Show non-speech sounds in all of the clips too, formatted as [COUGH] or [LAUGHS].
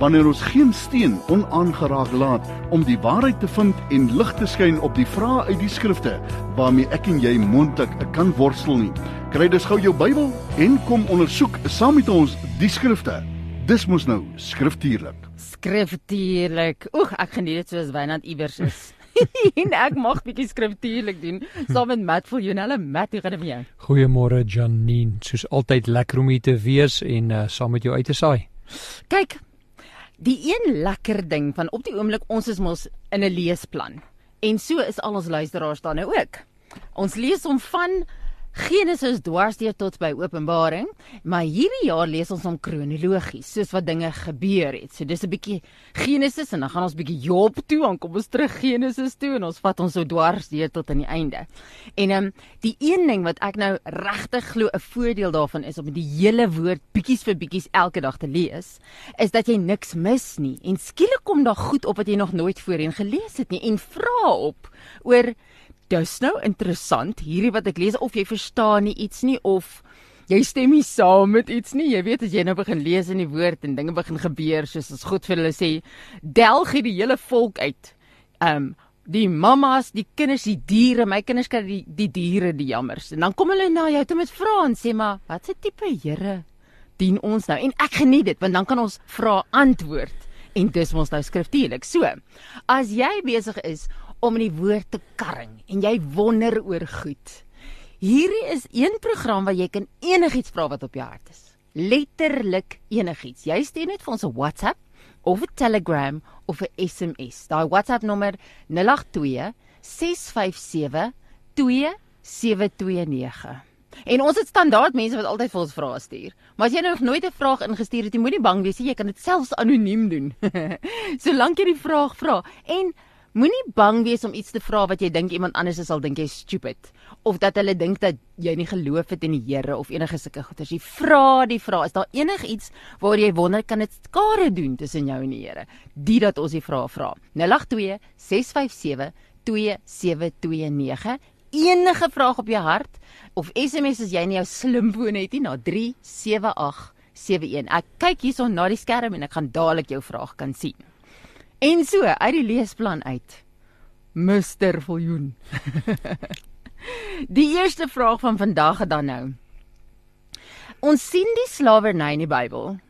wanneer ons geen steen onaangeraak laat om die waarheid te vind en lig te skyn op die vrae uit die skrifte waarmee ek en jy moontlik kan worstel nie. Kry dus gou jou Bybel en kom ondersoek saam met ons die skrifte. Dis mos nou skriftuurlik. Skriftuurlik. Oeg, ek geniet dit soos Wynand iewers is. [LAUGHS] en ek mag bietjie skriftuurlik doen saam met Matt Viljoen. Matt, hoe gaan dit met jou? Goeiemôre Janine. Soos altyd lekker om hier te wees en uh, saam met jou uit te saai. Kyk, Die een lekker ding van op die oomblik ons is mos in 'n leesplan. En so is al ons luisteraars dan nou ook. Ons lees hom van Genesis dwarsdeur tot by Openbaring, maar hierdie jaar lees ons hom kronologies, soos wat dinge gebeur het. So dis 'n bietjie Genesis en dan gaan ons bietjie Job toe, dan kom ons terug Genesis toe en ons vat ons so dwarsdeur tot aan die einde. En ehm um, die een ding wat ek nou regtig glo 'n voordeel daarvan is om die hele woord bietjies vir bietjies elke dag te lees, is dat jy niks mis nie. En skielik kom daar goed op wat jy nog nooit voorheen gelees het nie en vra op oor dis nou interessant hierdie wat ek lees of jy verstaan nie iets nie of jy stem nie saam met iets nie. Jy weet as jy nou begin lees in die woord en dinge begin gebeur soos ons God vir hulle sê, delg die hele volk uit. Um die mammas, die kinders, die diere, my kinders kry die die diere die jammers. En dan kom hulle na jou toe met vrae en sê maar, wat se tipe Here dien ons nou? En ek geniet dit want dan kan ons vra antwoord en dis ons nou skriftuurlik. So, as jy besig is om in die woord te karring en jy wonder oor goed. Hierdie is een program waar jy kan enigiets vra wat op jou hart is. Letterlik enigiets. Jy stuur net vir ons 'n WhatsApp of 'n Telegram of 'n SMS. Daai WhatsApp nommer 082 657 2729. En ons het standaard mense wat altyd vir ons vrae stuur. Maar as jy nog nooit 'n vraag ingestuur het, jy moenie bang wees nie, jy kan dit selfs anoniem doen. [LAUGHS] Solank jy die vraag vra en Moenie bang wees om iets te vra wat jy dink iemand anders sal dink jy stupid of dat hulle dink dat jy nie geloof het in die Here of enige sulke goeters. Jy vra die vraag, is daar enigiets waar jy wonder kan dit skade doen tussen jou en die Here? Dit dat ons die vraag vra. 082 657 2729 enige vraag op jou hart of SMS as jy nie jou slimfoon het nie na 37871. Ek kyk hierson na die skerm en ek gaan dadelik jou vraag kan sien. En so uit die leesplan uit. Mr. Viljoen. [LAUGHS] die eerste vraag van vandag dan nou. Ons sien die slawerny in die Bybel.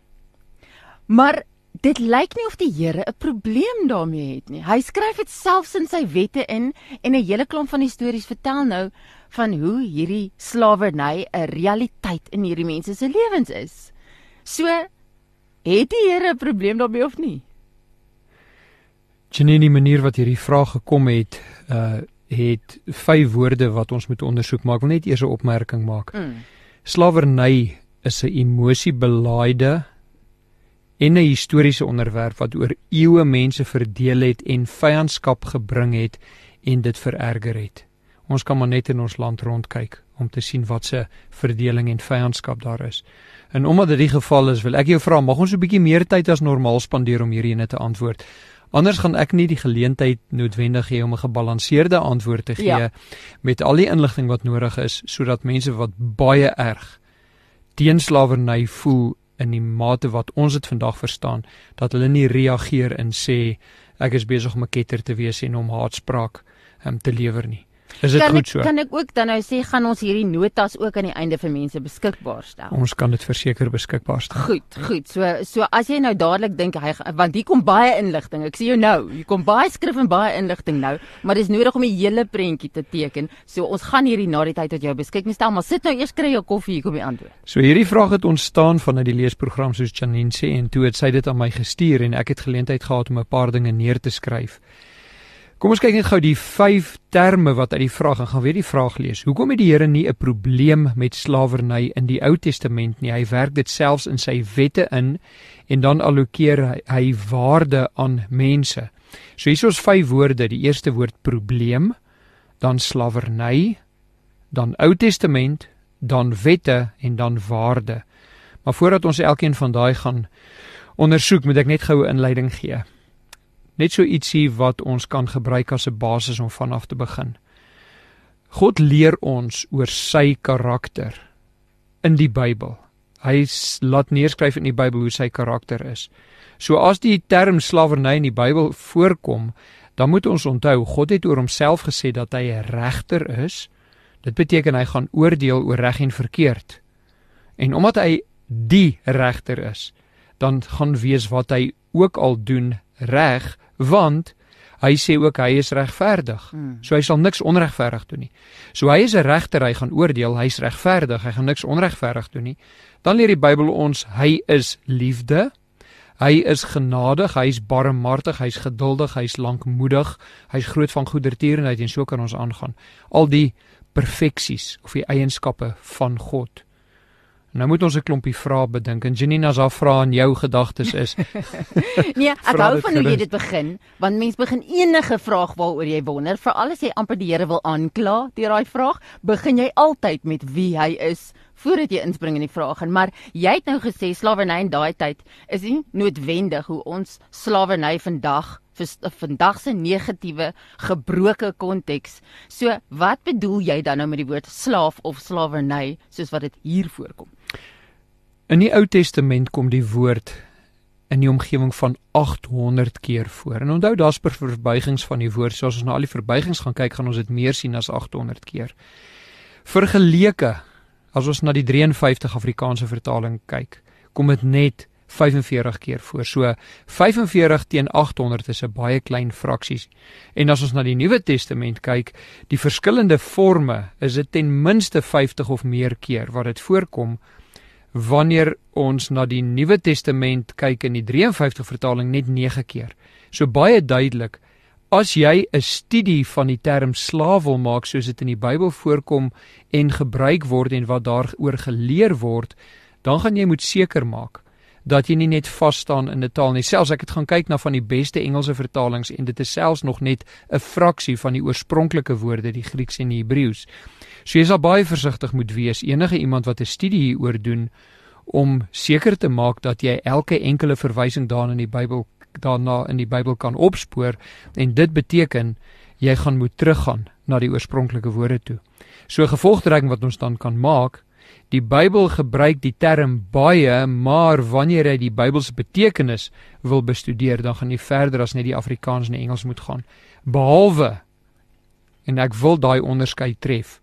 Maar dit lyk nie of die Here 'n probleem daarmee het nie. Hy skryf dit selfs in sy wette in en 'n hele klomp van stories vertel nou van hoe hierdie slawerny 'n realiteit in hierdie mense se lewens is. So het die Here 'n probleem daarmee of nie? Janine, die manier wat hierdie vraag gekom het, uh het vyf woorde wat ons moet ondersoek, maar ek wil net eers 'n opmerking maak. Mm. Slawerny is 'n emosiebelaaide en 'n historiese onderwerp wat oor eeue mense verdeel het en vyandskap gebring het en dit vererger het. Ons kan maar net in ons land rondkyk om te sien wat se verdeling en vyandskap daar is. En omdat dit die geval is, wil ek jou vra, mag ons 'n bietjie meer tyd as normaal spandeer om hierdie ene te antwoord? Anders gaan ek nie die geleentheid noodwendig hê om 'n gebalanseerde antwoord te gee ja. met al die inligting wat nodig is sodat mense wat baie erg teenslawerny voel in die mate wat ons dit vandag verstaan dat hulle nie reageer en sê ek is besig om 'n ketter te wees en om haatspraak um, te lewer nie. Is dit goed so? Kan ek ook dan nou sê gaan ons hierdie notas ook aan die einde vir mense beskikbaar stel? Ons kan dit verseker beskikbaar stel. Goed, goed. So so as jy nou dadelik dink hy want hier kom baie inligting. Ek sien jou nou. Hier kom baie skrif en baie inligting nou, maar dis nodig om die hele prentjie te teken. So ons gaan hierdie na die tyd tot jou beskikking stel, maar sit nou eers kry jou koffie hier kom die antwoord. So hierdie vraag het ontstaan vanuit die leesprogram soos Janine sê en toe het sy dit aan my gestuur en ek het geleentheid gehad om 'n paar dinge neer te skryf. Kom ons kyk net gou die 5 terme wat uit die vraag en gaan weer die vraag lees. Hoekom het die Here nie 'n probleem met slawerny in die Ou Testament nie? Hy werk dit selfs in sy wette in en dan allokeer hy, hy waarde aan mense. So hier is ons vyf woorde. Die eerste woord probleem, dan slawerny, dan Ou Testament, dan wette en dan waarde. Maar voordat ons elkeen van daai gaan ondersoek, moet ek net gou 'n inleiding gee. Net so ietsie wat ons kan gebruik as 'n basis om vanaf te begin. God leer ons oor sy karakter in die Bybel. Hy laat neerskryf in die Bybel hoe sy karakter is. So as die term slawerny in die Bybel voorkom, dan moet ons onthou God het oor homself gesê dat hy 'n regter is. Dit beteken hy gaan oordeel oor reg en verkeerd. En omdat hy die regter is, dan gaan wees wat hy ook al doen reg want hy sê ook hy is regverdig. Hmm. So hy sal niks onregverdig doen nie. So hy is 'n regter, hy gaan oordeel, hy's regverdig, hy gaan niks onregverdig doen nie. Dan leer die Bybel ons hy is liefde. Hy is genadig, hy's barmhartig, hy's geduldig, hy's lankmoedig, hy's groot van goedertierenheid en so kan ons aangaan. Al die perfeksies of die eienskappe van God. Nou moet ons 'n klompie vrae bedink en Janina se vrae aan jou gedagtes is. [LAUGHS] nee, ek hou van hoe jy dit begin, want mense begin enige vraag waaroor jy wonder, veral as jy amper die Here wil aankla deur daai vraag, begin jy altyd met wie hy is voordat jy inspring in die vraag en maar jy het nou gesê slawerny in daai tyd is nie noodwendig hoe ons slawerny vandag vir vandag se negatiewe gebroke konteks. So, wat bedoel jy dan nou met die woord slaaf of slawerny soos wat dit hier voorkom? In die Ou Testament kom die woord in die omgewing van 800 keer voor. En onthou daar's per verbuigings van die woord. So as ons na al die verbuigings gaan kyk, gaan ons dit meer sien as 800 keer. Vergeleke as ons na die 53 Afrikaanse vertaling kyk, kom dit net 45 keer voor. So 45 teen 800 is 'n baie klein fraksies. En as ons na die Nuwe Testament kyk, die verskillende forme, is dit ten minste 50 of meer keer wat dit voorkom wanneer ons na die Nuwe Testament kyk in die 53 vertaling net 9 keer. So baie duidelik As jy 'n studie van die term slaaf wil maak soos dit in die Bybel voorkom en gebruik word en wat daaroor geleer word, dan gaan jy moet seker maak dat jy nie net vas staan in 'n taal nie. Selfs ek het gaan kyk na van die beste Engelse vertalings en dit is selfs nog net 'n fraksie van die oorspronklike woorde, die Grieks en die Hebreëus. So jy sal baie versigtig moet wees enige iemand wat 'n studie hieroor doen om seker te maak dat jy elke enkele verwysing daarin in die Bybel daarna in die Bybel kan opspoor en dit beteken jy gaan moet teruggaan na die oorspronklike woorde toe. So gevolgtrekking wat ons dan kan maak Die Bybel gebruik die term baie, maar wanneer jy die Bybel se betekenis wil bestudeer, dan gaan jy verder as net die Afrikaans en die Engels moet gaan. Behalwe en ek wil daai onderskeid tref.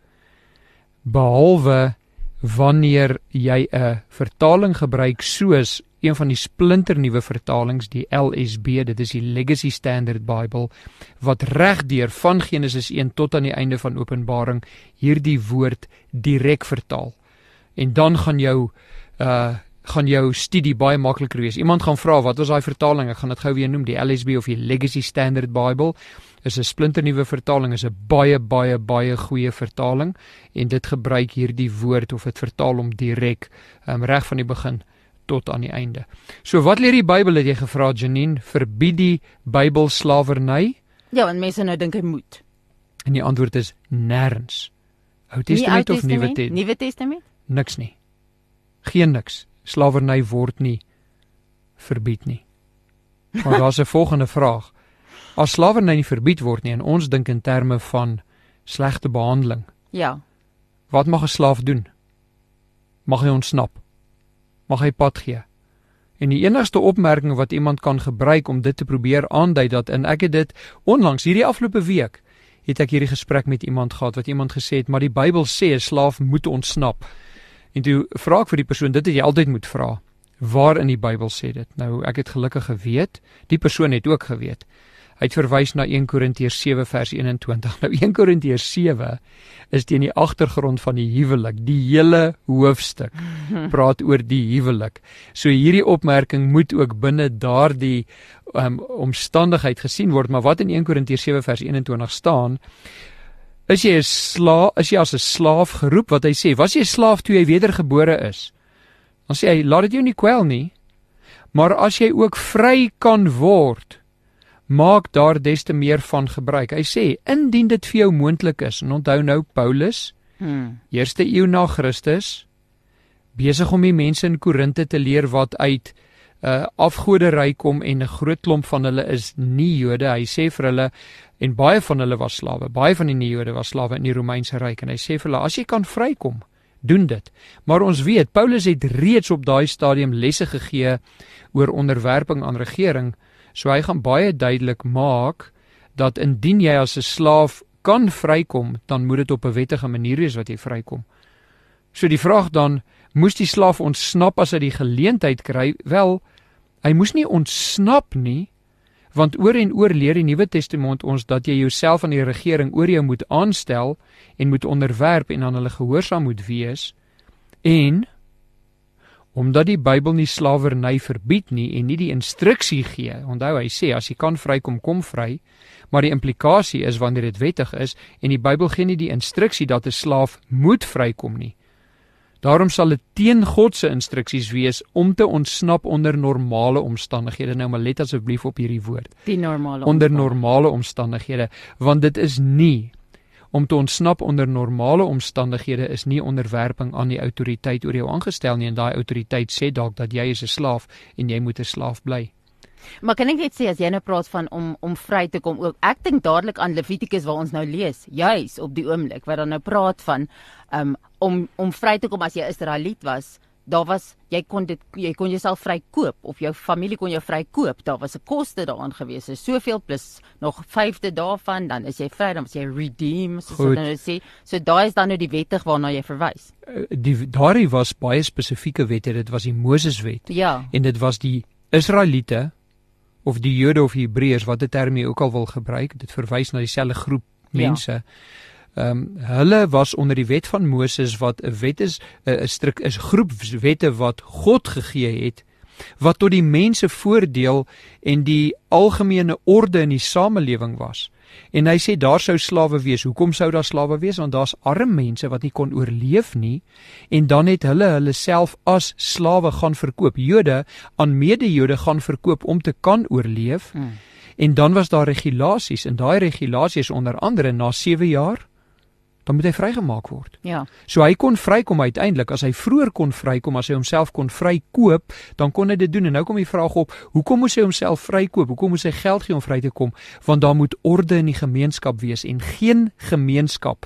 Behalwe wanneer jy 'n vertaling gebruik soos een van die splinternuwe vertalings, die LSB, dit is die Legacy Standard Bible wat regdeur van Genesis 1 tot aan die einde van Openbaring hierdie woord direk vertaal en dan gaan jou uh gaan jou studie baie makliker wees. Iemand gaan vra wat was daai vertaling? Ek gaan dit gou weer noem, die LSB of die Legacy Standard Bible. Is 'n splinternuwe vertaling, is 'n baie baie baie goeie vertaling en dit gebruik hierdie woord of dit vertaal hom direk um, reg van die begin tot aan die einde. So wat leer die Bybel het jy gevra Janine? Verbied die Bybel slawerny? Ja, en mense nou dink hy moet. En die antwoord is nêrens. Ou Testament of Nuwe Testament? Nuwe Testament? Niks nie. Geen niks. Slawerny word nie verbied nie. Maar daar's 'n volgende vraag. As slawerny nie verbied word nie en ons dink in terme van slegte behandeling. Ja. Wat mag 'n slaaf doen? Mag hy ontsnap? Mag hy pad gee? En die enigste opmerking wat iemand kan gebruik om dit te probeer aandui dat en ek het dit onlangs hierdie afgelope week het ek hierdie gesprek met iemand gehad wat iemand gesê het maar die Bybel sê 'n slaaf moet ontsnap. En toe vra ek vir die persoon, dit het jy altyd moet vra. Waar in die Bybel sê dit? Nou, ek het gelukkig geweet, die persoon het ook geweet. Hy het verwys na 1 Korintiërs 7 vers 21. Nou 1 Korintiërs 7 is teen die agtergrond van die huwelik. Die hele hoofstuk [LAUGHS] praat oor die huwelik. So hierdie opmerking moet ook binne daardie um, omstandigheid gesien word, maar wat in 1 Korintiërs 7 vers 21 staan, is jy 'n slaaf, is jy as 'n slaaf geroep wat hy sê, was jy 'n slaaf toe jy wedergebore is? Dan sê hy, laat dit jou nie kwel nie. Maar as jy ook vry kan word, maak daar des te meer van gebruik. Hy sê indien dit vir jou moontlik is en onthou nou Paulus, hmm. eerste eeu na Christus, besig om die mense in Korinte te leer wat uit 'n uh, afgoderry kom en 'n groot klomp van hulle is nie Jode. Hy sê vir hulle en baie van hulle was slawe. Baie van die nie-Jode was slawe in die Romeinse ryk en hy sê vir hulle as jy kan vrykom, doen dit. Maar ons weet Paulus het reeds op daai stadium lesse gegee oor onderwerping aan regering So hy gaan baie duidelik maak dat indien jy as 'n slaaf kan vrykom, dan moet dit op 'n wettige manier wees wat jy vrykom. So die vraag dan, moes die slaaf ontsnap as hy die geleentheid kry? Wel, hy moes nie ontsnap nie, want oor en oor leer die Nuwe Testament ons dat jy jouself aan die regering oor jou moet aanstel en moet onderwerp en aan hulle gehoorsaam moet wees en omdat die Bybel nie slawerny verbied nie en nie die instruksie gee. Onthou hy sê as jy kan vrykom, kom vry, maar die implikasie is wanneer dit wettig is en die Bybel gee nie die instruksie dat 'n slaaf moet vrykom nie. Daarom sal dit teen God se instruksies wees om te ontsnap onder normale omstandighede. Nou maar let asseblief op hierdie woord. Die normale onder normale omstandighede, want dit is nie om te ontsnap onder normale omstandighede is nie onderwerping aan die autoriteit oor jou aangestel nie en daai autoriteit sê dalk dat jy is 'n slaaf en jy moet 'n slaaf bly. Maar kan ek net sê as jy nou praat van om om vry te kom ook ek dink dadelik aan Levitikus waar ons nou lees juis op die oomblik waar dan nou praat van um, om om vry te kom as jy Israeliet was daar was jy kon dit jy kon jouself vry koop of jou familie kon jou vry koop daar was 'n koste daaraan gewees. So soveel plus nog 5de daarvan dan is jy vry dan as jy redeem soos hulle nou sê. So daai is dan nou die wettig waarna jy verwys. Eh, die daardie was baie spesifieke wette. Dit was die Moseswet. Ja. En dit was die Israeliete of die Jode of Hebreërs wat dit term jy ook al wil gebruik. Dit verwys na dieselfde groep ja. mense. ja. Ehm um, hulle was onder die wet van Moses wat 'n wet is 'n stryk is groep wette wat God gegee het wat tot die mense voordeel en die algemene orde in die samelewing was. En hy sê daar sou slawe wees. Hoekom sou daar slawe wees? Want daar's arme mense wat nie kon oorleef nie en dan het hulle hulle self as slawe gaan verkoop. Jode aan mede-Jode gaan verkoop om te kan oorleef. Hmm. En dan was daar regulasies en daai regulasies onder andere na 7 jaar dan moet hy vrygemaak word. Ja. So hy kon vrykom uiteindelik as hy vroeër kon vrykom as hy homself kon vrykoop, dan kon hy dit doen en nou kom die vraag op, hoekom moes hy homself vrykoop? Hoekom moes hy geld gee om vry te kom? Want daar moet orde in die gemeenskap wees en geen gemeenskap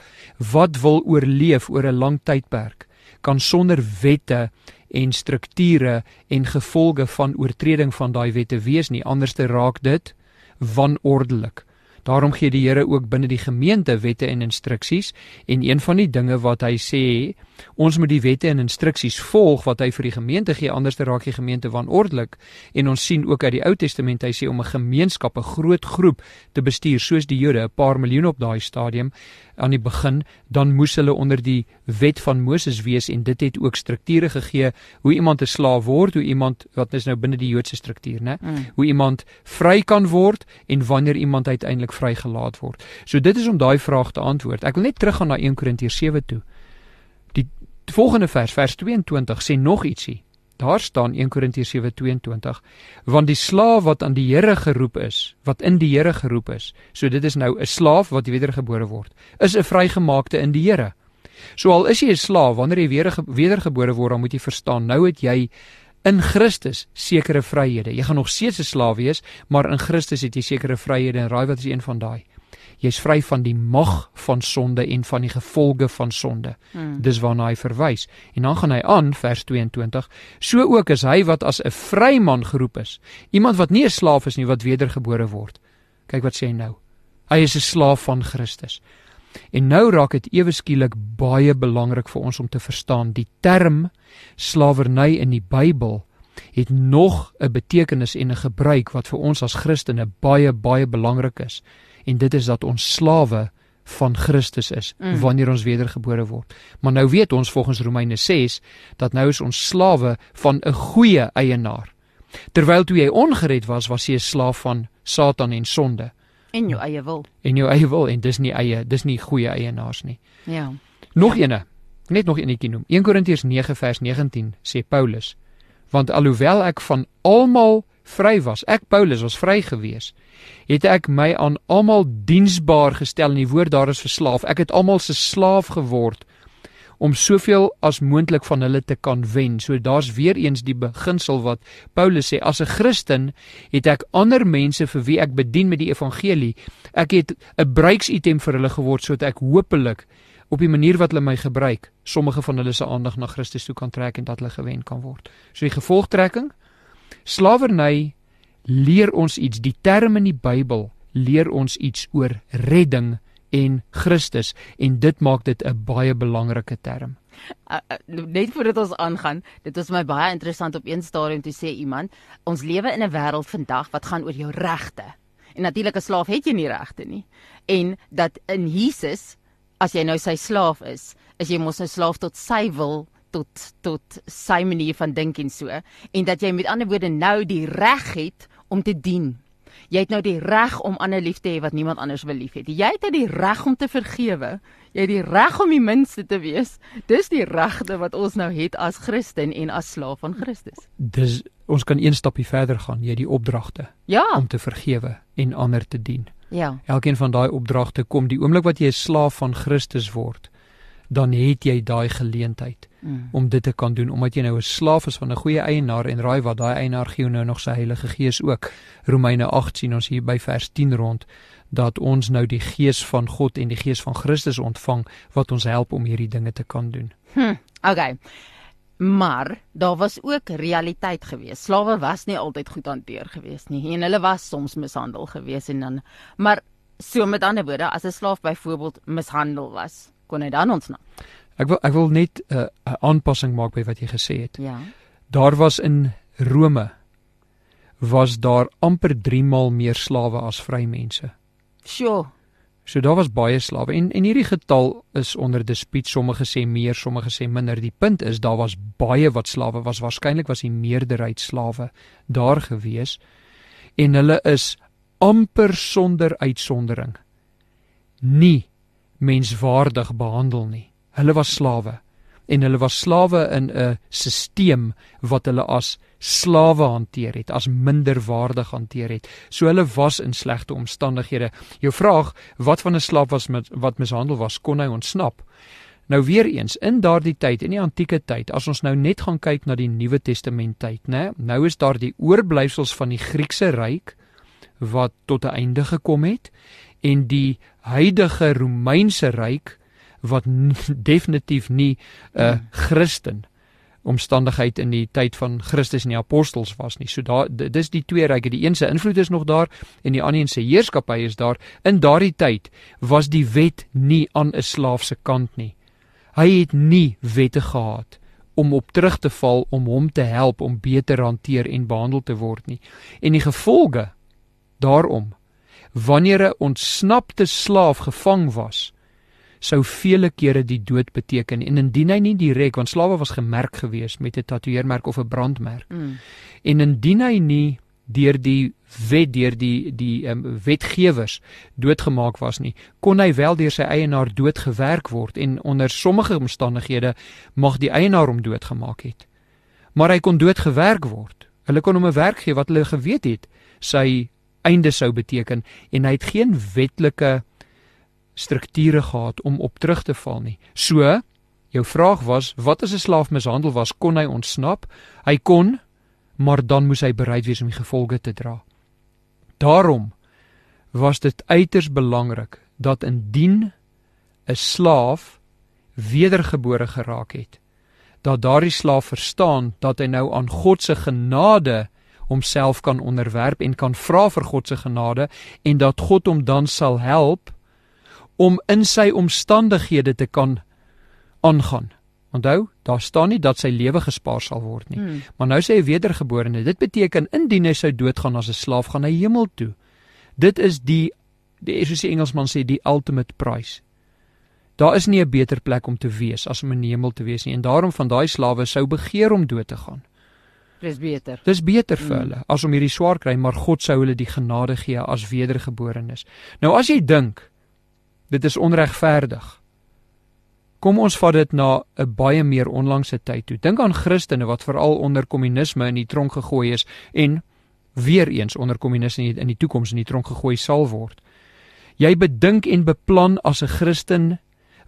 wat wil oorleef oor 'n lang tydperk kan sonder wette en strukture en gevolge van oortreding van daai wette wees nie anders te raak dit wanordelik. Daarom gee die Here ook binne die gemeente wette en instruksies en een van die dinge wat hy sê, ons moet die wette en instruksies volg wat hy vir die gemeente gee anders te raak die gemeente wanordelik en ons sien ook uit die Ou Testament hy sê om 'n gemeenskap, 'n groot groep te bestuur soos die Jode, 'n paar miljoen op daai stadium aan die begin, dan moes hulle onder die wet van Moses wees en dit het ook strukture gegee hoe iemand 'n slaaf word, hoe iemand wat is nou binne die Joodse struktuur, né? Mm. Hoe iemand vry kan word en wanneer iemand uiteindelik vrygelaat word. So dit is om daai vraag te antwoord. Ek wil net teruggaan na 1 Korintiërs 7 toe. Die volgende vers, vers 22 sê nog ietsie. Daar staan 1 Korintiërs 7:22 want die slaaf wat aan die Here geroep is, wat in die Here geroep is. So dit is nou 'n slaaf wat wedergebore word, is 'n vrygemaakte in die Here. So al is jy 'n slaaf, wanneer jy weer wedergebore word, dan moet jy verstaan, nou het jy in Christus sekere vryhede. Jy gaan nog steeds 'n slaaf wees, maar in Christus het jy sekere vryhede en raai wat is een van daai? Jy's vry van die mag van sonde en van die gevolge van sonde. Hmm. Dis waarna hy verwys. En dan gaan hy aan vers 22. So ook is hy wat as 'n vryman geroep is, iemand wat nie 'n slaaf is nie wat wedergebore word. Kyk wat sê hy nou. Hy is 'n slaaf van Christus. En nou raak dit ewe skielik baie belangrik vir ons om te verstaan die term slawerny in die Bybel het nog 'n betekenis en 'n gebruik wat vir ons as Christene baie baie belangrik is. En dit is dat ons slawe van Christus is mm. wanneer ons wedergebore word. Maar nou weet ons volgens Romeine 6 dat nou is ons slawe van 'n goeie eienaar. Terwyl toe jy ongered was, was jy 'n slaaf van Satan en sonde. En jou eie wil. En jou eie wil en dis nie eie, dis nie goeie eienaars nie. Ja. Nog ja. ene. Net nog enetjie noem. 1 Korintiërs 9 vers 19 sê Paulus: Want alhoewel ek van almal vry was, ek Paulus was vry gewees, het ek my aan almal diensbaar gestel en die woord daar is verslaaf. Ek het almal se slaaf geword om soveel as moontlik van hulle te kan wen. So daar's weer eens die beginsel wat Paulus sê as 'n Christen het ek ander mense vir wie ek bedien met die evangelie. Ek het 'n bruiksitem vir hulle geword sodat ek hopelik op die manier wat hulle my gebruik, sommige van hulle se aandag na Christus toe kan trek en dat hulle gewen kan word. So die gevolgtrekking slawerny leer ons iets. Die term in die Bybel leer ons iets oor redding en Christus en dit maak dit 'n baie belangrike term. Uh, uh, net voordat ons aangaan, dit was my baie interessant op een stadium toe sê iemand, ons lewe in 'n wêreld vandag wat gaan oor jou regte. En natuurlik 'n slaaf het jy nie regte nie. En dat in Jesus as jy nou sy slaaf is, is jy mos 'n slaaf tot sy wil tot tot sy manier van dink en so en dat jy met ander woorde nou die reg het om te dien Jy het nou die reg om ander lief te hê wat niemand anders wil liefhê. Jy het nou die reg om te vergewe. Jy het die reg om die minste te wees. Dis die regte wat ons nou het as Christen en as slaaf van Christus. Dis ons kan een stapie verder gaan, jy die opdragte. Ja. Om te vergewe en ander te dien. Ja. Elkeen van daai opdragte kom die oomblik wat jy 'n slaaf van Christus word, dan het jy daai geleentheid mm. om dit te kan doen omdat jy nou 'n slaaf is van 'n goeie eienaar en raai wat daai eienaar gee nou nog sy Heilige Gees ook. Romeine 8 sien ons hier by vers 10 rond dat ons nou die Gees van God en die Gees van Christus ontvang wat ons help om hierdie dinge te kan doen. Hm, okay. Maar daar was ook realiteit gewees. Slawe was nie altyd goed hanteer gewees nie en hulle was soms mishandel gewees en dan maar so met ander woorde as 'n slaaf byvoorbeeld mishandel was, kon hy dan ontsnap. Ek wil ek wil net 'n uh, aanpassing maak by wat jy gesê het. Ja. Daar was in Rome was daar amper 3 maal meer slawe as vrymense. Sjoe. So daar was baie slawe en en hierdie getal is onder dispuut. Sommige sê meer, sommige sê minder. Die punt is daar was baie wat slawe was. Waarskynlik was die meerderheid slawe daar gewees en hulle is amper sonder uitsondering nie menswaardig behandel nie. Hulle was slawe en hulle was slawe in 'n stelsel wat hulle as slawe hanteer het, as minderwaardig hanteer het. So hulle was in slegte omstandighede. Jou vraag, wat van 'n slaaf was met wat mishandel was, kon hy ontsnap? Nou weer eens, in daardie tyd, in die antieke tyd, as ons nou net gaan kyk na die Nuwe Testament tyd, né? Nou is daar die oorblyfsels van die Griekse ryk wat tot 'n einde gekom het en die huidige Romeinse ryk wat definitief nie 'n uh, hmm. Christen omstandigheid in die tyd van Christus en die apostels was nie. So daar dis die twee ryke. Die een se invloed is nog daar en die ander een se heerskappy is daar. In daardie tyd was die wet nie aan 'n slaaf se kant nie. Hy het nie wette gehad om op terug te val om hom te help om beter hanteer en behandel te word nie. En die gevolge daarom wanneer 'n ontsnapte slaaf gevang was, sou vele kere die dood beteken en indien hy nie direk want slawe was gemerk geweest met 'n tatoeëermerk of 'n brandmerk. Mm. En indien hy nie deur die wet deur die die um, wetgewers doodgemaak was nie, kon hy wel deur sy eienaar doodgewerk word en onder sommige omstandighede mag die eienaar hom doodgemaak het. Maar hy kon doodgewerk word. Hulle kon hom 'n werk gee wat hulle geweet het sy einde sou beteken en hy het geen wetlike strukture gehad om op terug te val nie. So, jou vraag was, wat as 'n slaaf mishandel was, kon hy ontsnap? Hy kon, maar dan moes hy bereid wees om die gevolge te dra. Daarom was dit uiters belangrik dat indien 'n slaaf wedergebore geraak het, dat daardie slaaf verstaan dat hy nou aan God se genade homself kan onderwerp en kan vra vir God se genade en dat God hom dan sal help om in sy omstandighede te kan aangaan Onthou, daar staan nie dat sy lewe gespaar sal word nie. Hmm. Maar nou sê hy wedergeborene. Dit beteken indien hy sou doodgaan as 'n slaaf, gaan hy hemel toe. Dit is die die soos die Engelsman sê die ultimate price. Daar is nie 'n beter plek om te wees as om in die hemel te wees nie en daarom van daai slawe sou begeer om dood te gaan. Dis beter. Dis beter vir Mm. hulle as om hierdie swaar kry, maar God sou hulle die genade gee as wedergeborenes. Nou as jy dink dit is onregverdig. Kom ons vat dit na 'n baie meer onlangse tyd toe. Dink aan Christene wat veral onder kommunisme in die tronk gegooi is en weer eens onder kommunisme in die, in die toekoms in die tronk gegooi sal word. Jy bedink en beplan as 'n Christen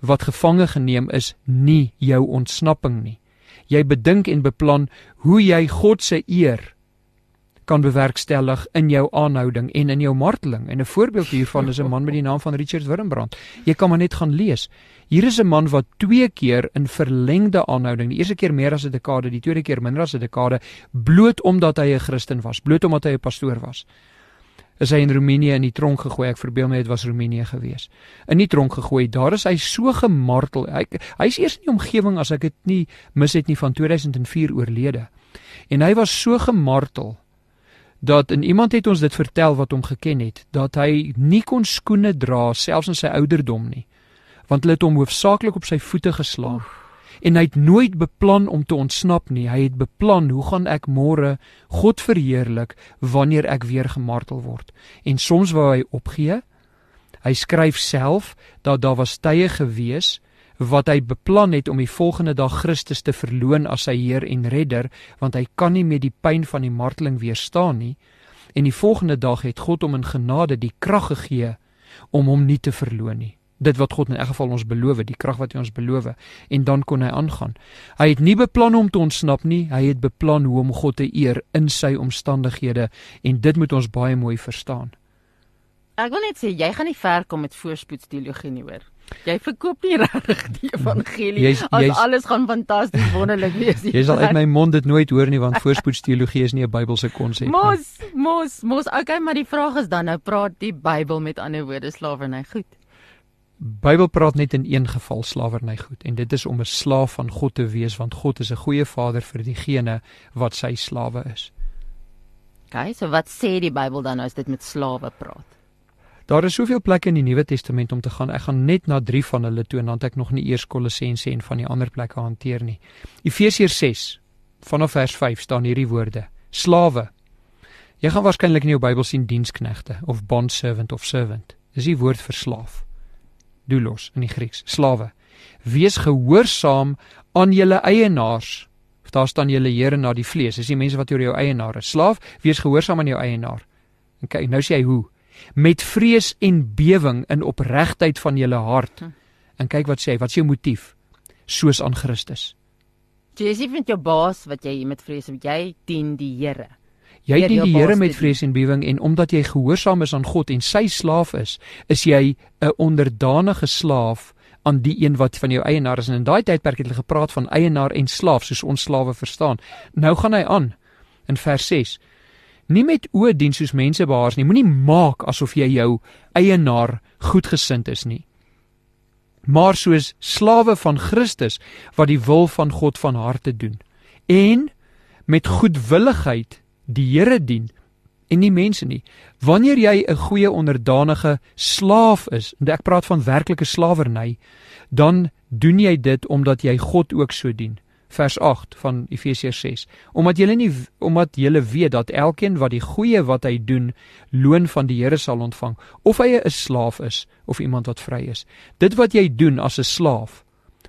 wat gevange geneem is nie jou ontsnapping nie. Jy bedink en beplan hoe jy God se eer kan bewerkstellig in jou aanhouding en in jou marteling. En 'n voorbeeld hiervan is 'n man met die naam van Richard Wurmbrand. Jy kan maar net gaan lees. Hier is 'n man wat twee keer in verlengde aanhouding, die eerste keer meer as 'n dekade, die tweede keer minder as 'n dekade, bloot omdat hy 'n Christen was, bloot omdat hy 'n pastoor was. Is hy in Roemenië in die tronk gegooi? Ek verbeel my dit was Roemenië gewees. In die tronk gegooi. Daar is hy so gemartel. Hy hy's eers in die omgewing as ek dit nie mis het nie van 2004 oorlede. En hy was so gemartel dat en iemand het ons dit vertel wat hom geken het dat hy nie kon skoene dra selfs in sy ouderdom nie want hulle het hom hoofsaaklik op sy voete geslaan en hy het nooit beplan om te ontsnap nie hy het beplan hoe gaan ek môre God verheerlik wanneer ek weer gemartel word en soms wou hy opgee hy skryf self dat daar was tye gewees wat hy beplan het om die volgende dag Christus te verloon as sy Heer en Redder, want hy kan nie met die pyn van die marteling weerstaan nie. En die volgende dag het God hom in genade die krag gegee om hom nie te verloon nie. Dit wat God in elk geval ons beloof, die krag wat hy ons beloof en dan kon hy aangaan. Hy het nie beplan om te ontsnap nie, hy het beplan hoe om God te eer in sy omstandighede en dit moet ons baie mooi verstaan. Ek wil net sê jy gaan nie ver kom met voorspoedsteologie nie hoor. Jy verkoop nie regtig die evangelie Jy's- as jy's- alles gaan fantasties wonderlik wees. Jy sal uit [LAUGHS] my mond dit nooit hoor nie want voorspoedsteologie is nie 'n Bybelse konsep nie. Mos, mos, mos. Okay, maar die vraag is dan nou praat die Bybel met ander woorde slawerny goed. Bybel praat net in een geval slawerny goed en dit is om 'n slaaf van God te wees want God is 'n goeie vader vir diegene wat sy slawe is. Okay, so wat sê die Bybel dan as dit met slawe praat? Daar is soveel plekke in die Nuwe Testament om te gaan. Ek gaan net na 3 van hulle toe en dan het ek nog nie eers Kolossense en van die ander plekke hanteer nie. Efesiërs 6 vanaf vers 5 staan hierdie woorde: Slawe. Jy gaan waarskynlik in jou Bybel sien diensknegte of bondservant of servant. Dis die woord vir slaaf. Doulos in die Grieks, slawe. Wees gehoorsaam aan julle eienaars. Of daar staan julle Here na die vlees. Dis die mense wat oor jou eienaar is. Slaaf, wees gehoorsaam aan jou eienaar. En kyk, nou sê hy hoe? Met vrees en bewing in opregtheid van julle hart. Hm. En kyk wat sê hy, wat is jou motief? Soos aan Christus. Jy sê vind jou baas wat jy met vrees jy dien die Here. Jy Deur dien die Here met vrees en bewing en omdat jy gehoorsaam is aan God en sy slaaf is, is jy 'n onderdanige slaaf aan die een wat van jou eienaar is. En in daai tydperk het hulle gepraat van eienaar en slaaf soos ons slawe verstaan. Nou gaan hy aan in vers 6. Nie met oë dien soos mense behaars nie. Moenie maak asof jy jou eienaar goedgesind is nie. Maar soos slawe van Christus wat die wil van God van harte doen en met goedwilligheid die Here dien en nie mense nie. Wanneer jy 'n goeie onderdanige slaaf is, en ek praat van werklike slawerny, dan doen jy dit omdat jy God ook so dien. Vers 8 van Efesiërs 6. Omdat julle nie omdat julle weet dat elkeen wat die goeie wat hy doen, loon van die Here sal ontvang, of hy 'n slaaf is of iemand wat vry is. Dit wat jy doen as 'n slaaf,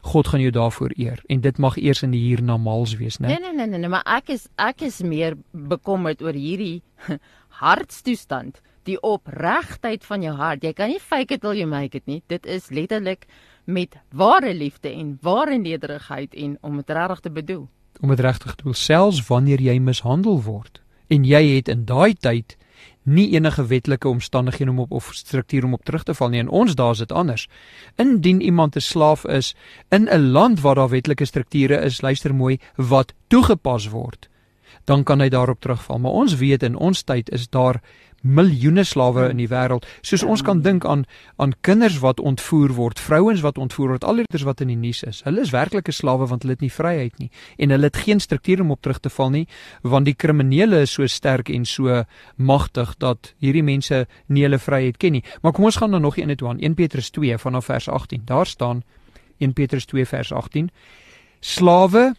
God gaan jou daarvoor eer en dit mag eers in die hiernamaals wees, né? Nee, nee, nee, nee, nee, maar ek is ek is meer bekommerd oor hierdie [LAUGHS] hartstoestand, die opregtheid van jou hart. Jy kan nie fake it till you make it nie. Dit is letterlik met ware liefde en ware nederigheid en om dit regtig te bedoel. om dit regtig te doen selfs wanneer jy mishandel word en jy het in daai tyd nie enige wetlike omstandighede om op of struktuur om op terug te val nie. En ons daar is dit anders. Indien iemand 'n slaaf is in 'n land waar daar wetlike strukture is luister mooi wat toegepas word dan kan hy daarop terugval. Maar ons weet in ons tyd is daar miljoene slawe in die wêreld. Soos ons kan dink aan aan kinders wat ontvoer word, vrouens wat ontvoer word, al hierdie wat in die nuus is. Hulle is werklike slawe want hulle het nie vryheid nie en hulle het geen struktuur om op terug te val nie, want die kriminele is so sterk en so magtig dat hierdie mense nie hulle vryheid ken nie. Maar kom ons gaan dan nog een toe aan 1 Petrus 2 vanaf vers 18. Daar staan 1 Petrus 2 vers 18 Slawe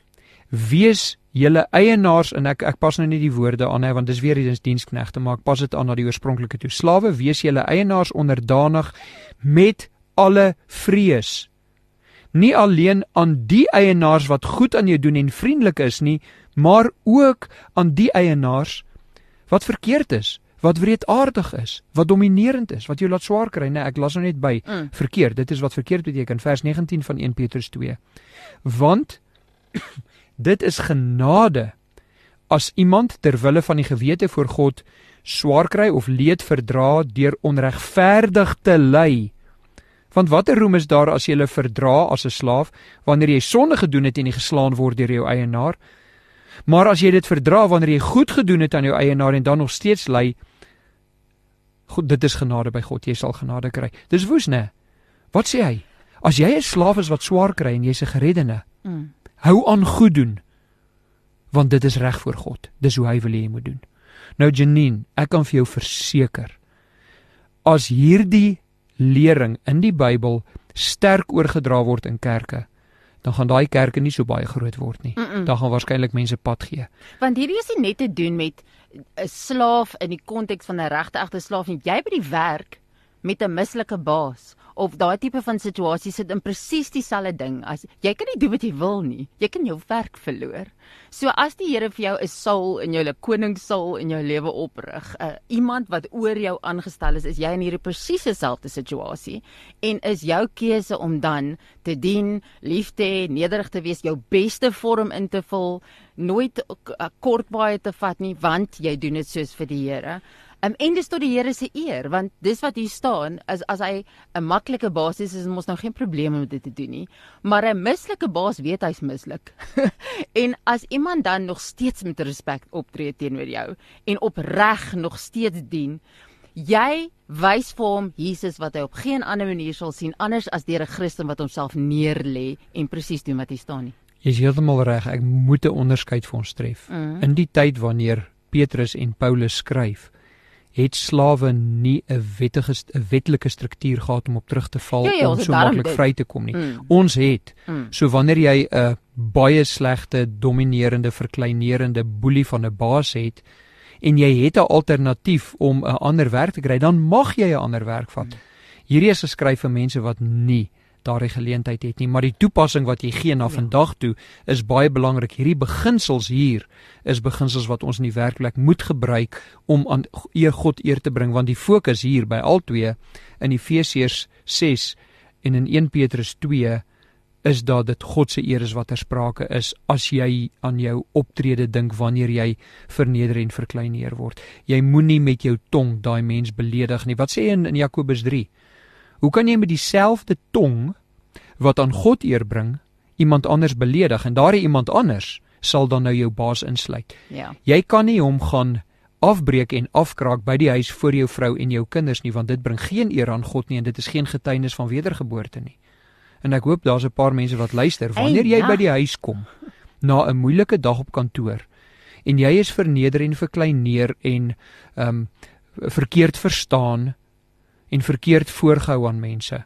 wees julle eienaars en ek ek pas nou nie die woorde aan nie want dis weer eens diensknegte maar ek pas dit aan na die oorspronklike toe. Slawe wees julle eienaars onderdanig met alle vrees. Nie alleen aan die eienaars wat goed aan jou doen en vriendelik is nie, maar ook aan die eienaars wat verkeerd is, wat wreedaardig is, wat dominerend is, wat jou laat swaar kry, nee, ek las nou net by mm. verkeerd. Dit is wat verkeerd beteken vers 19 van 1 Petrus 2. Want Dit is genade as iemand ter wille van die gewete voor God swaar kry of leed verdra deur onregverdig te ly. Want watter roem is daar as jy hulle verdra as 'n slaaf wanneer jy sonde gedoen het en jy geslaan word deur jou eienaar? Maar as jy dit verdra wanneer jy goed gedoen het aan jou eienaar en dan nog steeds ly, goed, dit is genade by God, jy sal genade kry. Dis woes, né? Wat sê hy? As jy 'n slaaf is wat swaar kry en jy's 'n gereddene, mm. Hou aan goed doen. Want dit is reg voor God. Dis hoe hy wil hê jy moet doen. Nou Janine, ek kan vir jou verseker as hierdie lering in die Bybel sterk oorgedra word in kerke, dan gaan daai kerke nie so baie groot word nie. Mm -mm. Dan gaan waarskynlik mense pad gee. Want hierdie is nie net te doen met 'n slaaf in die konteks van 'n regte egte slaaf nie. Jy by die werk met 'n mislike baas of daai tipe van situasie sit in presies dieselfde ding as jy kan nie doen wat jy wil nie. Jy kan jou werk verloor. So as die Here vir jou 'n saul in jou koningssaul in jou lewe oprig, uh, iemand wat oor jou aangestel is, is jy in hierdie presies dieselfde situasie en is jou keuse om dan te dien, lief te hê, nederig te wees, jou beste vorm in te vul, nooit uh, kort baie te vat nie, want jy doen dit soos vir die Here. Um, en dis tot die Here se eer want dis wat hier staan as as hy 'n maklike basis is, is mos nou geen probleme met dit te doen nie. Maar 'n mislike baas weet hy's mislik. [LAUGHS] en as iemand dan nog steeds met respek optree teenoor jou en opreg nog steeds dien, jy wys vir hom Jesus wat hy op geen ander manier sal sien anders as deur 'n Christen wat homself neerlê en presies doen wat hy staan nie. Jy is heeltemal reg. Ek moet 'n onderskeid vir ons tref. Mm. In die tyd wanneer Petrus en Paulus skryf, het slawe nie 'n wettige 'n wetlike struktuur gehad om op terug te val ja, ja, om so maklik vry te kom nie. Mm. Ons het. Mm. So wanneer jy 'n baie slegte, dominerende, verkleinerende boelie van 'n baas het en jy het 'n alternatief om 'n ander werk te kry, dan mag jy 'n ander werk vat. Mm. Hierdie is geskryf vir mense wat nie daardie geleentheid het nie, maar die toepassing wat jy gee na ja. vandag toe is baie belangrik. Hierdie beginsels hier is beginsels wat ons in die werklik moet gebruik om aan eer God eer te bring want die fokus hier by albei in Efesiërs 6 en in 1 Petrus 2 is dat dit God se eer is wat ter sprake is as jy aan jou optrede dink wanneer jy verneder en verkleineer word. Jy moenie met jou tong daai mens beledig nie. Wat sê hy in, in Jakobus Hoe kan jy met dieselfde tong wat aan God eer bring, iemand anders beledig en daardie iemand anders sal dan nou jou baas insluit? Ja. Jy kan nie hom gaan afbreek en afkraak by die huis vir jou vrou en jou kinders nie want dit bring geen eer aan God nie en dit is geen getuienis van wedergeboorte nie. En ek hoop daar's 'n paar mense wat luister wanneer jy by die huis kom na 'n moeilike dag op kantoor en jy is verneder en verkleineer en ehm um, verkeerd verstaan en verkeerd voorgehou aan mense.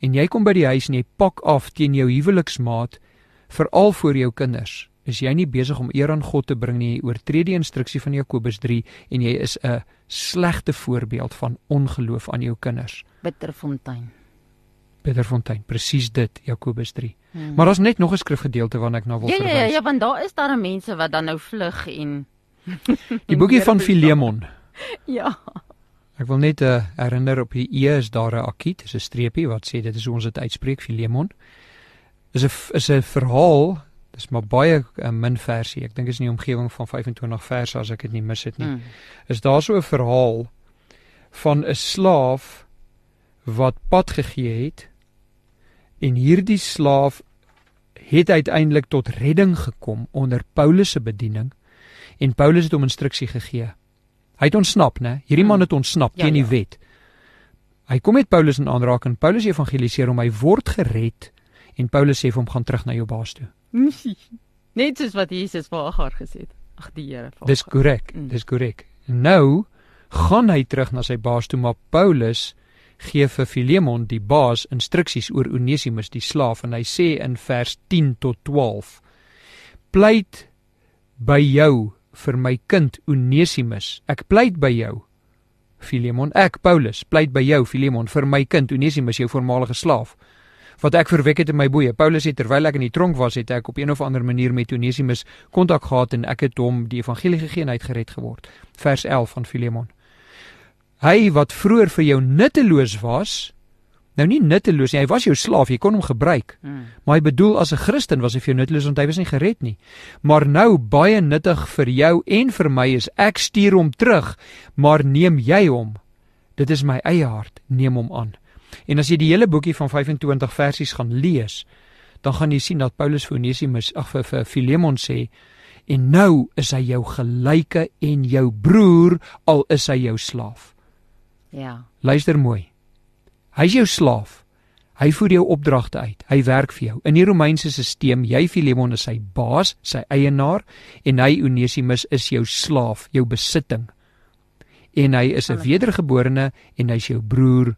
En jy kom by die huis en jy pak af teen jou huweliksmaat veral vir jou kinders. Is jy nie besig om eer aan God te bring nie? Jy oortree die instruksie van Jakobus 3 en jy is 'n slegte voorbeeld van ongeloof aan jou kinders. Bitterfontein. Bitterfontein, presies dit, Jakobus 3. Hmm. Maar daar's net nog 'n skrifgedeelte waarna ek nou wil ja, verwys. Ja, ja, ja, want daar is daar mense wat dan nou vlug en Die boekie [LAUGHS] van Filemon. ja. Ek wil net uh, herinner op die e is daar 'n akiet, is 'n streepie wat sê dit is ons dit uitspreek Filemon. Is 'n is 'n verhaal, dis maar baie uh, min versie. Ek dink is in die omgewing van 25 verse as ek dit nie mis het nie. Mm. Is daar so 'n verhaal van 'n slaaf wat pad gegee het en hierdie slaaf het uiteindelik tot redding gekom onder Paulus se bediening en Paulus het hom instruksie gegee Hy het ontsnap, né? Hierdie man het ontsnap Ja, teen die ja. wet. Hy kom met Paulus in aanraking. Paulus evangeliseer hom, hy word gered en Paulus sê vir hom gaan terug na jou baas toe. [LAUGHS] Net soos wat Jesus vir Agar gesê het. Ag die Here vir Dis korrek, Mm. dis korrek. Nou gaan hy terug na sy baas toe, maar Paulus gee vir Filemon die baas instruksies oor Onesimus die slaaf en hy sê in vers 10 tot 12: Pleit by jou vir my kind Onesimus. Ek pleit by jou Filemon, ek Paulus pleit by jou Filemon vir my kind Onesimus, jou voormalige slaaf wat ek verwek het in my boeye. Paulus het terwyl ek in die tronk was, het ek op een of ander manier met Onesimus kontak gehad en ek het hom die evangelie gegee en hy het gered geword. Vers 11 van Filemon. Hy wat vroeër vir jou nutteloos was, nou nie nutteloos nie, hy was jou slaaf, jy kon hom gebruik. Mm. Maar hy bedoel as 'n Christen was hy vir jou nutteloos want hy was nie gered nie. Maar nou baie nuttig vir jou en vir my is ek stuur hom terug, maar neem jy hom? Dit is my eie hart, neem hom aan. En as jy die hele boekie van 25 versies gaan lees, dan gaan jy sien dat Paulus vir Onesimus, ag vir, vir Filemon sê en nou is hy jou gelyke en jou broer al is hy jou slaaf. Ja. Luister mooi. Hy's jou slaaf. Hy voer jou opdragte uit. Hy werk vir jou. In die Romeinse stelsel, jy Filemon is sy baas, sy eienaar en hy Onesimus is jou slaaf, jou besitting. En hy is 'n wedergeborene en hy's jou broer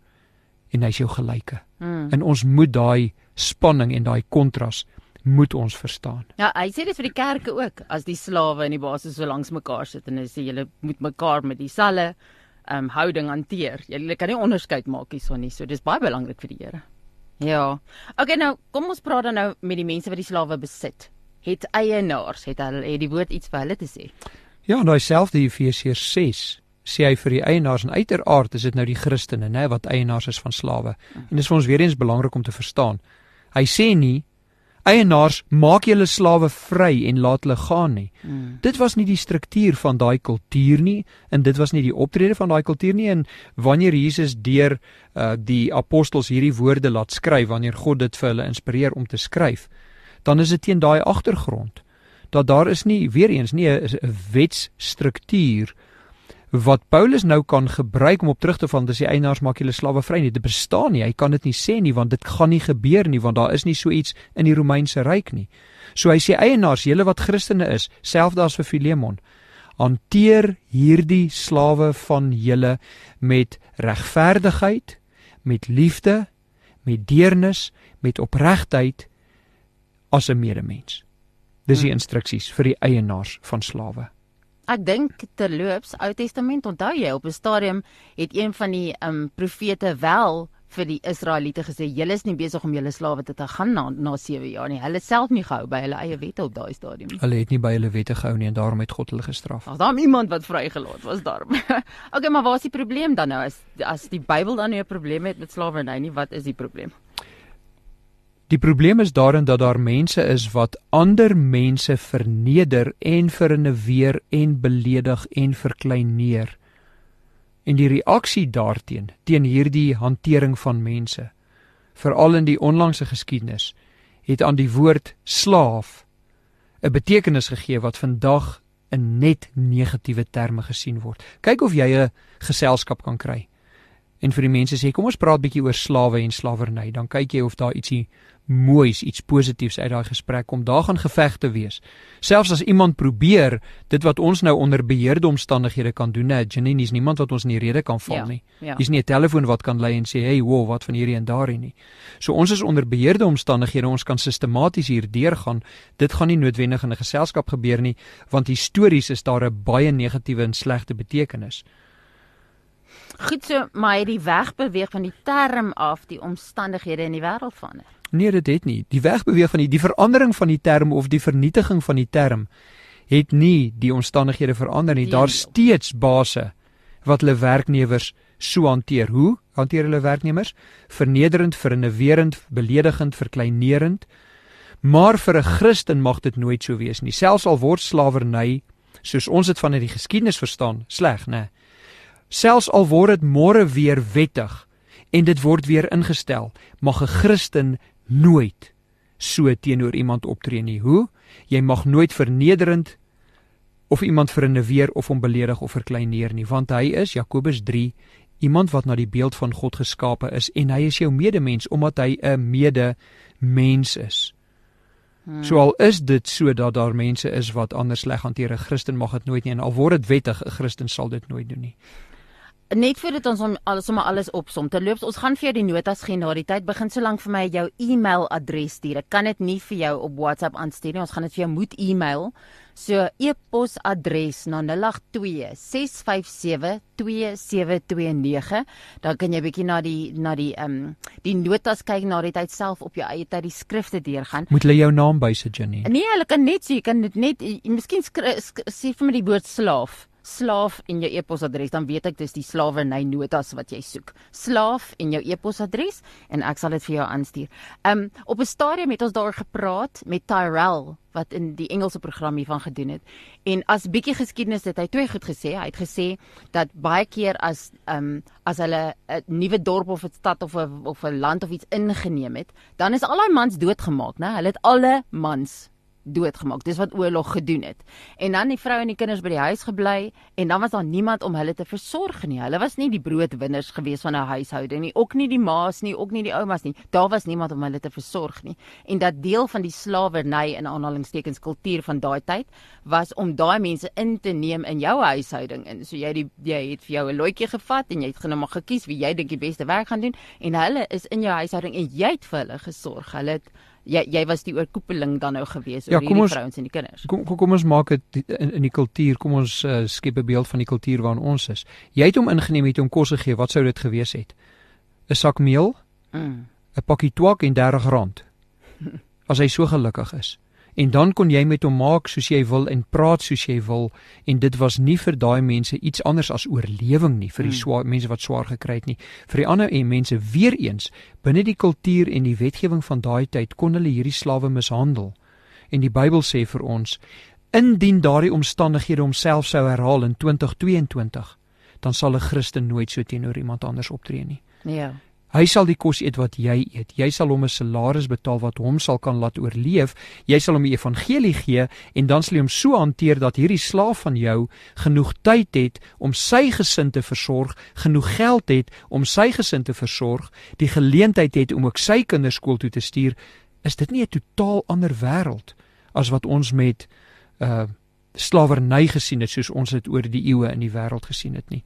en hy's jou gelyke. Mm. En ons moet daai spanning en daai kontras moet ons verstaan. Ja, hy sê dit vir die kerke ook as die slawe en die basis so langs mekaar sit en hy sê julle moet mekaar met dieselfde um, houding hanteer. Julle kan nie onderskeid maak hierson nie. So dis baie belangrik vir die Here. Ja. Okay, nou kom ons praat dan nou met die mense wat die slawe besit. Het eienaars, het hulle het die woord iets vir hulle te sê. Ja, en daai selfde Efesiërs 6 sê hy vir die eienaars en uiteraard is dit nou die Christene, nê, wat eienaars is van slawe. En dit is vir ons weer eens belangrik om te verstaan. Hy sê nie eienaars maak julle slawe vry en laat hulle gaan nie. Mm. Dit was nie die struktuur van daai kultuur nie en dit was nie die optrede van daai kultuur nie en wanneer Jesus deur uh, die apostels hierdie woorde laat skryf wanneer God dit vir hulle inspireer om te skryf dan is dit teen daai agtergrond dat daar is nie weer eens nie 'n wetsstruktuur wat Paulus nou kan gebruik om op terug te val dis die eienaars maak julle slawe vry nie. Dit bestaan nie. Hy kan dit nie sê nie want dit gaan nie gebeur nie want daar is nie so iets in die Romeinse ryk nie. So hy sê eienaars julle wat Christene is selfs as vir Filemon hanteer hierdie slawe van julle met regverdigheid met liefde met deernis met opregtheid as 'n medemens. Dis die Hmm. instruksies vir die eienaars van slawe Ek dink terloops Ou Testament onthou jy op 'n stadium het een van die um, profete wel vir die Israeliete gesê julle is nie besig om julle slawe te te gaan na na 7 jaar nie. Hulle self nie gehou by hulle eie wette op daai stadium nie. hulle het nie by hulle wette gehou nie en daarom het God hulle gestraf Ag, daar iemand wat vrygelaat was daarom. [LAUGHS] okay, maar waar is die probleem dan nou as as die Bybel dan nou 'n probleem het met slawerny nie, wat is die probleem? Die probleem is daarin dat daar mense is wat ander mense verneder en verneweer en beledig en verkleineer. En die reaksie daarteen teen hierdie hantering van mense, veral in die onlangse geskiedenis, het aan die woord slaaf 'n betekenis gegee wat vandag in net negatiewe terme gesien word. Kyk of jy 'n geselskap kan kry. En vir die mense sê kom ons praat bietjie oor slawe en slawerny, dan kyk jy of daar ietsie moois, iets positiefs uit daai gesprek kom. Daar gaan gevegte wees. Selfs as iemand probeer dit wat ons nou onder beheerde omstandighede kan doen, nee, Janine, is niemand wat ons in die rede kan val Ja, nie. ja. Dis nie 'n telefoon wat kan lei en sê, "Hey, wow, wat van hierdie en daarin nie." So ons is onder beheerde omstandighede, ons kan sistematies hier deurgaan. Dit gaan nie noodwendig in 'n geselskap gebeur nie, want histories is daar 'n baie negatiewe en slegte betekenis. Goed so, maar het die weg beweeg van die term af die omstandighede in die wêreld verander. Nee, dit het nie. Die wegbeweeg van die die verandering van die term of die vernietiging van die term het nie die omstandighede verander nie. Daar's steeds base wat hulle werknemers so hanteer. Hoe hanteer hulle werknemers? Vernederend, vernewerend, beledigend, verkleinerend. Maar vir 'n Christen mag dit nooit so wees nie. Selfs al word slawerny soos ons dit vanuit die geskiedenis verstaan, sleg, né? Selfs al word dit môre weer wettig en dit word weer ingestel, mag 'n Christen nooit so teenoor iemand optree nie. Hoe? Jy mag nooit vernederend of iemand verinneweer of hom beledig of verkleineer nie, want hy is Jakobus 3 iemand wat na die beeld van God geskape is en hy is jou medemens omdat hy 'n medemens is. Hmm. So al is dit so dat daar mense is wat anders sleg hanteer, 'n Christen mag dit nooit nie en al word dit wettig, 'n Christen sal dit nooit doen nie. Net voordat ons om alles sommer alles opsom, terloops, ons gaan vir jou die notas gee na die tyd. Begin solank vir my jou e-mailadres stuur. Ek kan dit nie vir jou op WhatsApp aanstuur nie. Ons gaan dit vir jou moet e-mail. So e-posadres na 082 657 2729. Dan kan jy bietjie na die na die ehm um, die notas kyk na die tyd self op jou eie tyd die skrifte deurgaan. Moet hulle jou naam bysit, Jenny? Nee, hulle kan net sê jy kan dit net miskien sê vir my die woord slaaf slaaf en jou e-posadres dan weet ek dis die slawerny notas wat jy soek. Slaaf en jou e-posadres en ek sal dit vir jou aanstuur. Um op 'n stadium het ons daar gepraat met Tyrell wat in die Engelse program hiervan gedoen het. En as bietjie geskiedenis het hy twee goed gesê. Hy het gesê dat baie keer as um as hulle 'n nuwe dorp of 'n stad of 'n of 'n land of iets ingeneem het, dan is al daai mans doodgemaak, né? Hulle het alle mans doodgemaak. Dis wat oorlog gedoen het. En dan die vrou en die kinders by die huis gebly en dan was daar niemand om hulle te versorg nie. Hulle was nie die broodwinners gewees van 'n huishouding nie, ook nie die ma's nie, ook nie die oumas nie. Daar was niemand om hulle te versorg nie. En dat deel van die slawerny in aanhalingstekens kultuur van daai tyd was om daai mense in te neem in jou huishouding in. So jy die jy het vir jou 'n loetjie gevat en jy het genoem maar gekies wie jy dink die beste werk gaan doen en hulle is in jou huishouding en jy het vir hulle gesorg. Hulle het jy jy was die oorkoepeling dan nou gewees ja, oor hierdie vrouens en die kinders. Kom kom, kom ons maak dit in, in die kultuur, kom ons uh, skep 'n beeld van die kultuur waarin ons is. Jy het hom ingeneem het om kos te gee, wat sou dit gewees het? 'n Sak meel? 'n mm. pakkie twak en R30. [LAUGHS] As hy so gelukkig is en dan kon jy met hom maak soos jy wil en praat soos jy wil. En dit was nie vir daai mense iets anders as oorlewing nie vir die hmm. swaar mense wat swaar gekry het nie. Vir die ander en mense weer eens binne die kultuur en die wetgewing van daai tyd kon hulle hierdie slawe mishandel. En die Bybel sê vir ons indien daardie omstandighede homself sou herhaal in 2022 dan sal 'n Christen nooit so teenoor iemand anders optree nie. Ja Hy sal die kos eet wat jy eet. Jy sal hom 'n salaris betaal wat hom sal kan laat oorleef. Jy sal hom die evangelie gee en dan sal jy hom so hanteer dat hierdie slaaf van jou genoeg tyd het om sy gesin te versorg, genoeg geld het om sy gesin te versorg, die geleentheid het om ook sy kinders skool toe te stuur. Is dit nie 'n totaal ander wêreld as wat ons met uh slawerny gesien het soos ons dit oor die eeue in die wêreld gesien het nie?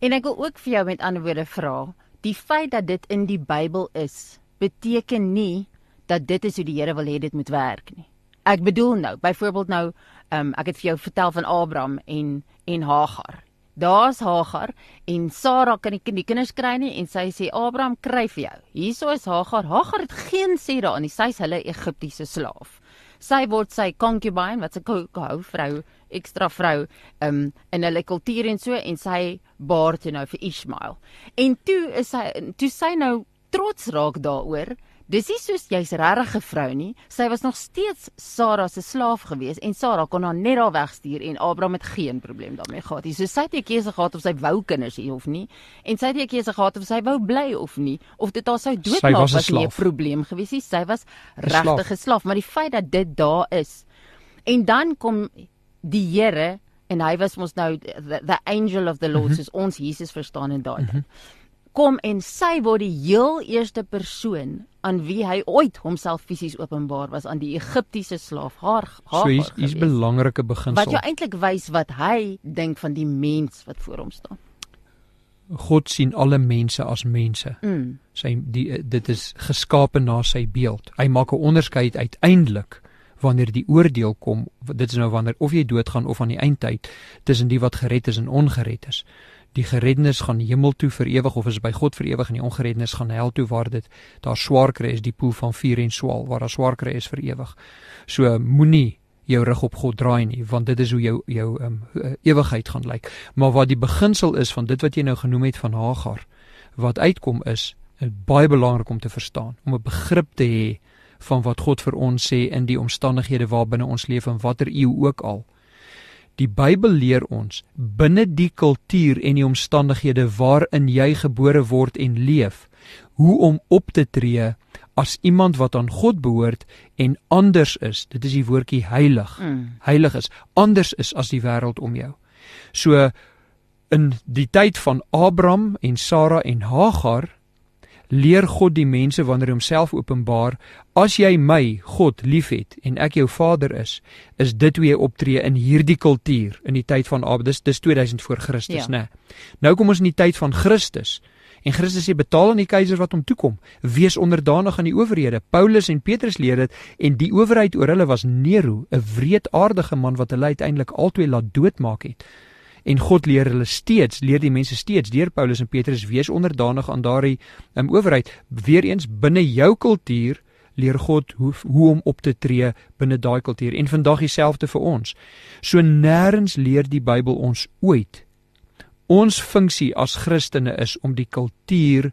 En ek wil ook vir jou met ander woorde vra die feit dat dit in die Bybel is, beteken nie dat dit is hoe die Here wil hê dit moet werk nie. Ek bedoel nou, byvoorbeeld nou, um, ek het vir jou vertel van Abraham en en Hagar. Daar's Hagar en Sara kan die, die kinders kry nie en sy sê Abraham kry vir jou. Hierso is Hagar. Hagar het geen sê daarin nie. Sy's hulle Egiptiese slaaf. Sy word sy concubine wat sy hou vrou ekstra vrou um, in hulle kultuur en so en sy baar toe nou vir Ismail. En toe is sy toe sy nou trots raak daaroor. Dis nie soos jy's regtig 'n vrou nie. Sy was nog steeds Sara se slaaf gewees en Sara kon haar net daar wegstuur en Abraham het geen probleem daarmee gehad nie. So sy het 'n keuse gehad of sy wou kinders hê of nie en sy het 'n keuse gehad of sy wou bly of nie of dit haar sou doodmaak was, was nie 'n probleem gewees nie. Sy was regtig 'n slaaf, maar die feit dat dit daar is en dan kom die Here en hy was mos nou the, the angel of the Lord mm -hmm. soos ons Jesus verstaan in daai. Mm -hmm. Kom en sy word die heel eerste persoon aan wie hy ooit homself fisies openbaar was aan die Egiptiese slaaf haar haar. So hier's hier's belangrike beginsel. Wat jou eintlik wys wat hy dink van die mens wat voor hom staan. God sien alle mense as mense. Mm. Sy die dit is geskape na sy beeld. Hy maak 'n onderskeid uiteindelik wanneer die oordeel kom dit is nou wanneer of jy doodgaan of aan die eindtyd tussen die wat gered is en ongered is. Die gereddenes gaan hemel toe vir ewig of is by God vir ewig en die ongereddenes gaan hel toe waar dit daar swaar kry is die poel van vuur en swaal waar daar swaar kry is vir ewig. So moenie jou rug op God draai nie want dit is hoe jou jou um, ewigheid gaan lyk. Maar wat die beginsel is van dit wat jy nou genoem het van Hagar wat uitkom is baie belangrik om te verstaan om 'n begrip te hê van wat God vir ons sê in die omstandighede waarbinne ons leef en watter eeu ook al. Die Bybel leer ons binne die kultuur en die omstandighede waarin jy gebore word en leef, hoe om op te tree as iemand wat aan God behoort en anders is. Dit is die woordjie heilig. Mm. Heilig is, anders is as die wêreld om jou. So in die tyd van Abraham en Sara en Hagar leer God die mense wanneer hy homself openbaar, as jy my God liefhet en ek jou vader is, is dit hoe jy optree in hierdie kultuur in die tyd van Abraham. Dis dis 2000 voor Christus, Ja. né? Nou kom ons in die tyd van Christus. En Christus sê betaal aan die keiser wat hom toekom. Wees onderdanig aan die owerhede. Paulus en Petrus leer dit en die owerheid oor hulle was Nero, 'n wreedaardige man wat hulle uiteindelik albei laat doodmaak het. En God leer hulle steeds, leer die mense steeds deur Paulus en Petrus wees onderdanig aan daardie um, owerheid. Weereens binne jou kultuur leer God hoe hoe om op te tree binne daai kultuur en vandag dieselfde vir ons. So nêrens leer die Bybel ons ooit ons funksie as Christene is om die kultuur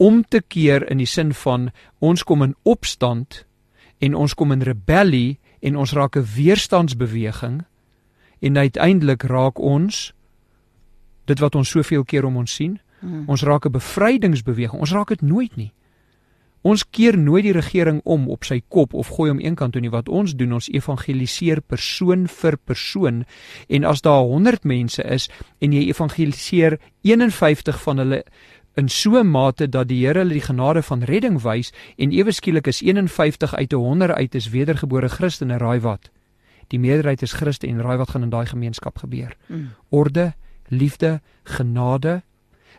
om te keer in die sin van ons kom in opstand en ons kom in rebellie en ons raak 'n weerstandsbeweging en uiteindelik raak ons dit wat ons soveel keer om ons sien Mm. ons raak 'n bevrydingsbeweging. Ons raak dit nooit nie. Ons keer nooit die regering om op sy kop of gooi hom eenkant toe nie. Wat ons doen ons evangeliseer persoon vir persoon. En as daar 100 mense is en jy evangeliseer 51 van hulle in so 'n mate dat die Here hulle die genade van redding wys en ewe skielik is 51 uit 100 uit is wedergebore Christene raai wat die meerderheid is Christen en raai wat gaan in daai gemeenskap gebeur Mm. orde, liefde, genade,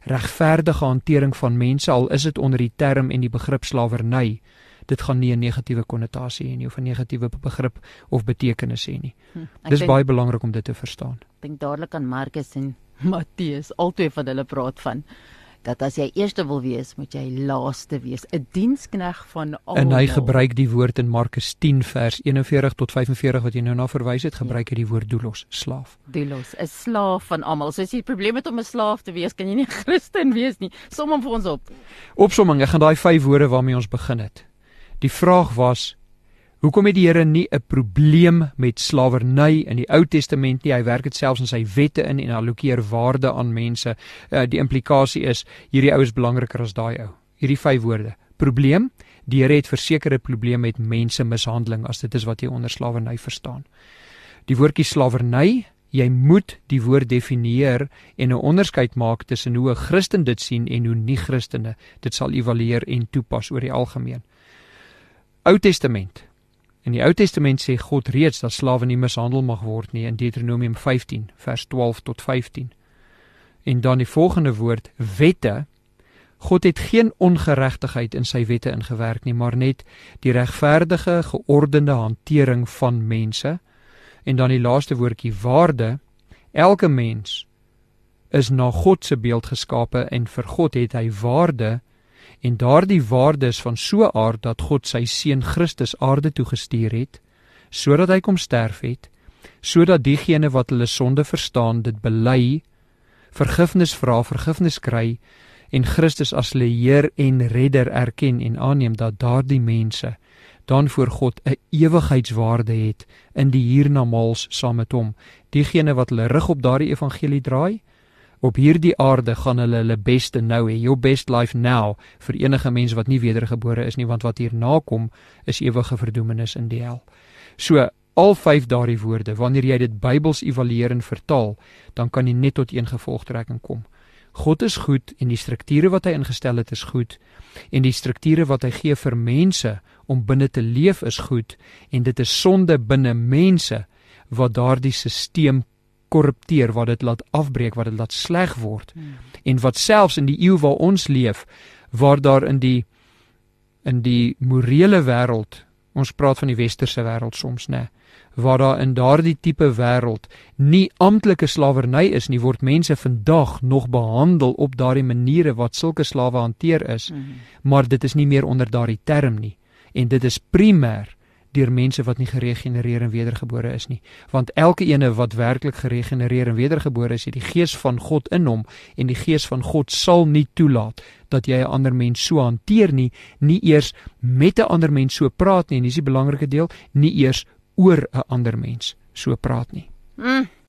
regverdige hantering van mense al is dit onder die term en die begrip slawerny. Dit gaan nie 'n negatiewe konnotasie hê nie of 'n negatiewe begrip of betekenis hê nie. Hm. Ek Dis dink- baie belangrik om dit te verstaan. dink dadelik aan Markus en [LAUGHS] Matteus, albei van hulle praat van dat as jy eerste wil wees, moet jy laaste wees, 'n dienskneg van almal. En hy gebruik die woord in Markus 10 vers 41 tot 45 wat jy nou na verwys het, gebruik hy die woord doulos, slaaf. Doulos, 'n slaaf van almal. So as jy 'n probleem het om 'n slaaf te wees, kan jy nie 'n Christen wees nie. Som hom vir ons op. Opsomming, ek gaan daai vyf woorde waarmee ons begin het. Die vraag was hoekom het die Here nie 'n probleem met slawerny in die Ou Testament nie? Hy werk dit selfs in sy wette in en allokeer waarde aan mense. Uh, die implikasie is hierdie ou is belangriker as daai ou. Hierdie vyf woorde. Probleem, die Here het versekerde probleme met mense mishandeling as dit is wat jy onder slawerny verstaan. Die woordjie slawerny Jy moet die woord definieer en 'n onderskeid maak tussen hoe 'n Christen dit sien en hoe nie-Christene dit sal evalueer en toepas oor die algemeen. Ou Testament. In die Ou Testament sê God reeds dat slawe nie mishandel mag word nie in Deuteronomium 15 vers 12 tot 15. En dan die volgende woord wette. God het geen ongeregtigheid in sy wette ingewerk nie, maar net die regverdige, geordende hantering van mense. En dan die laaste woordjie waarde. Elke mens is na God se beeld geskape en vir God het hy waarde en daardie waarde is van so aard dat God sy seun Christus aarde toe gestuur het sodat hy kom sterf het sodat diegene wat hulle sonde verstaan dit bely vergifnis vra vergifnis kry en Christus as hulle Heer en Redder erken en aanneem dat daardie mense dan voor God 'n ewigheidswaarde het in die hiernamaals saam met hom. Diegene wat hulle rug op daardie evangelie draai, op hierdie aarde gaan hulle hulle beste nou hê, your best life now vir enige mens wat nie wedergebore is nie, want wat hierna kom is ewige verdoemenis in die hel. So al vyf daardie woorde, wanneer jy dit Bybels evalueer en vertaal, dan kan jy net tot een gevolgtrekking kom. God is goed en die strukture wat hy ingestel het is goed en die strukture wat hy gee vir mense om binne te leef is goed en dit is sonde binne mense wat daardie stelsel korrupteer wat dit laat afbreek wat dit laat sleg word Hmm. en wat selfs in die eeu waar ons leef waar daar in die in die morele wêreld ons praat van die westerse wêreld soms nê waar daar in daardie tipe wêreld nie amptelike slawerny is nie word mense vandag nog behandel op daardie maniere wat sulke slawe hanteer is Mm. maar dit is nie meer onder daardie term nie en dit is primêr deur mense wat nie geregenereer en wedergebore is nie. Want elke ene wat werklik geregenereer en wedergebore is het die gees van God in hom en die gees van God sal nie toelaat dat jy 'n ander mens so hanteer nie nie eers met 'n ander mens so praat nie. En dis die belangrike deel nie eers oor 'n ander mens so praat nie. Mm.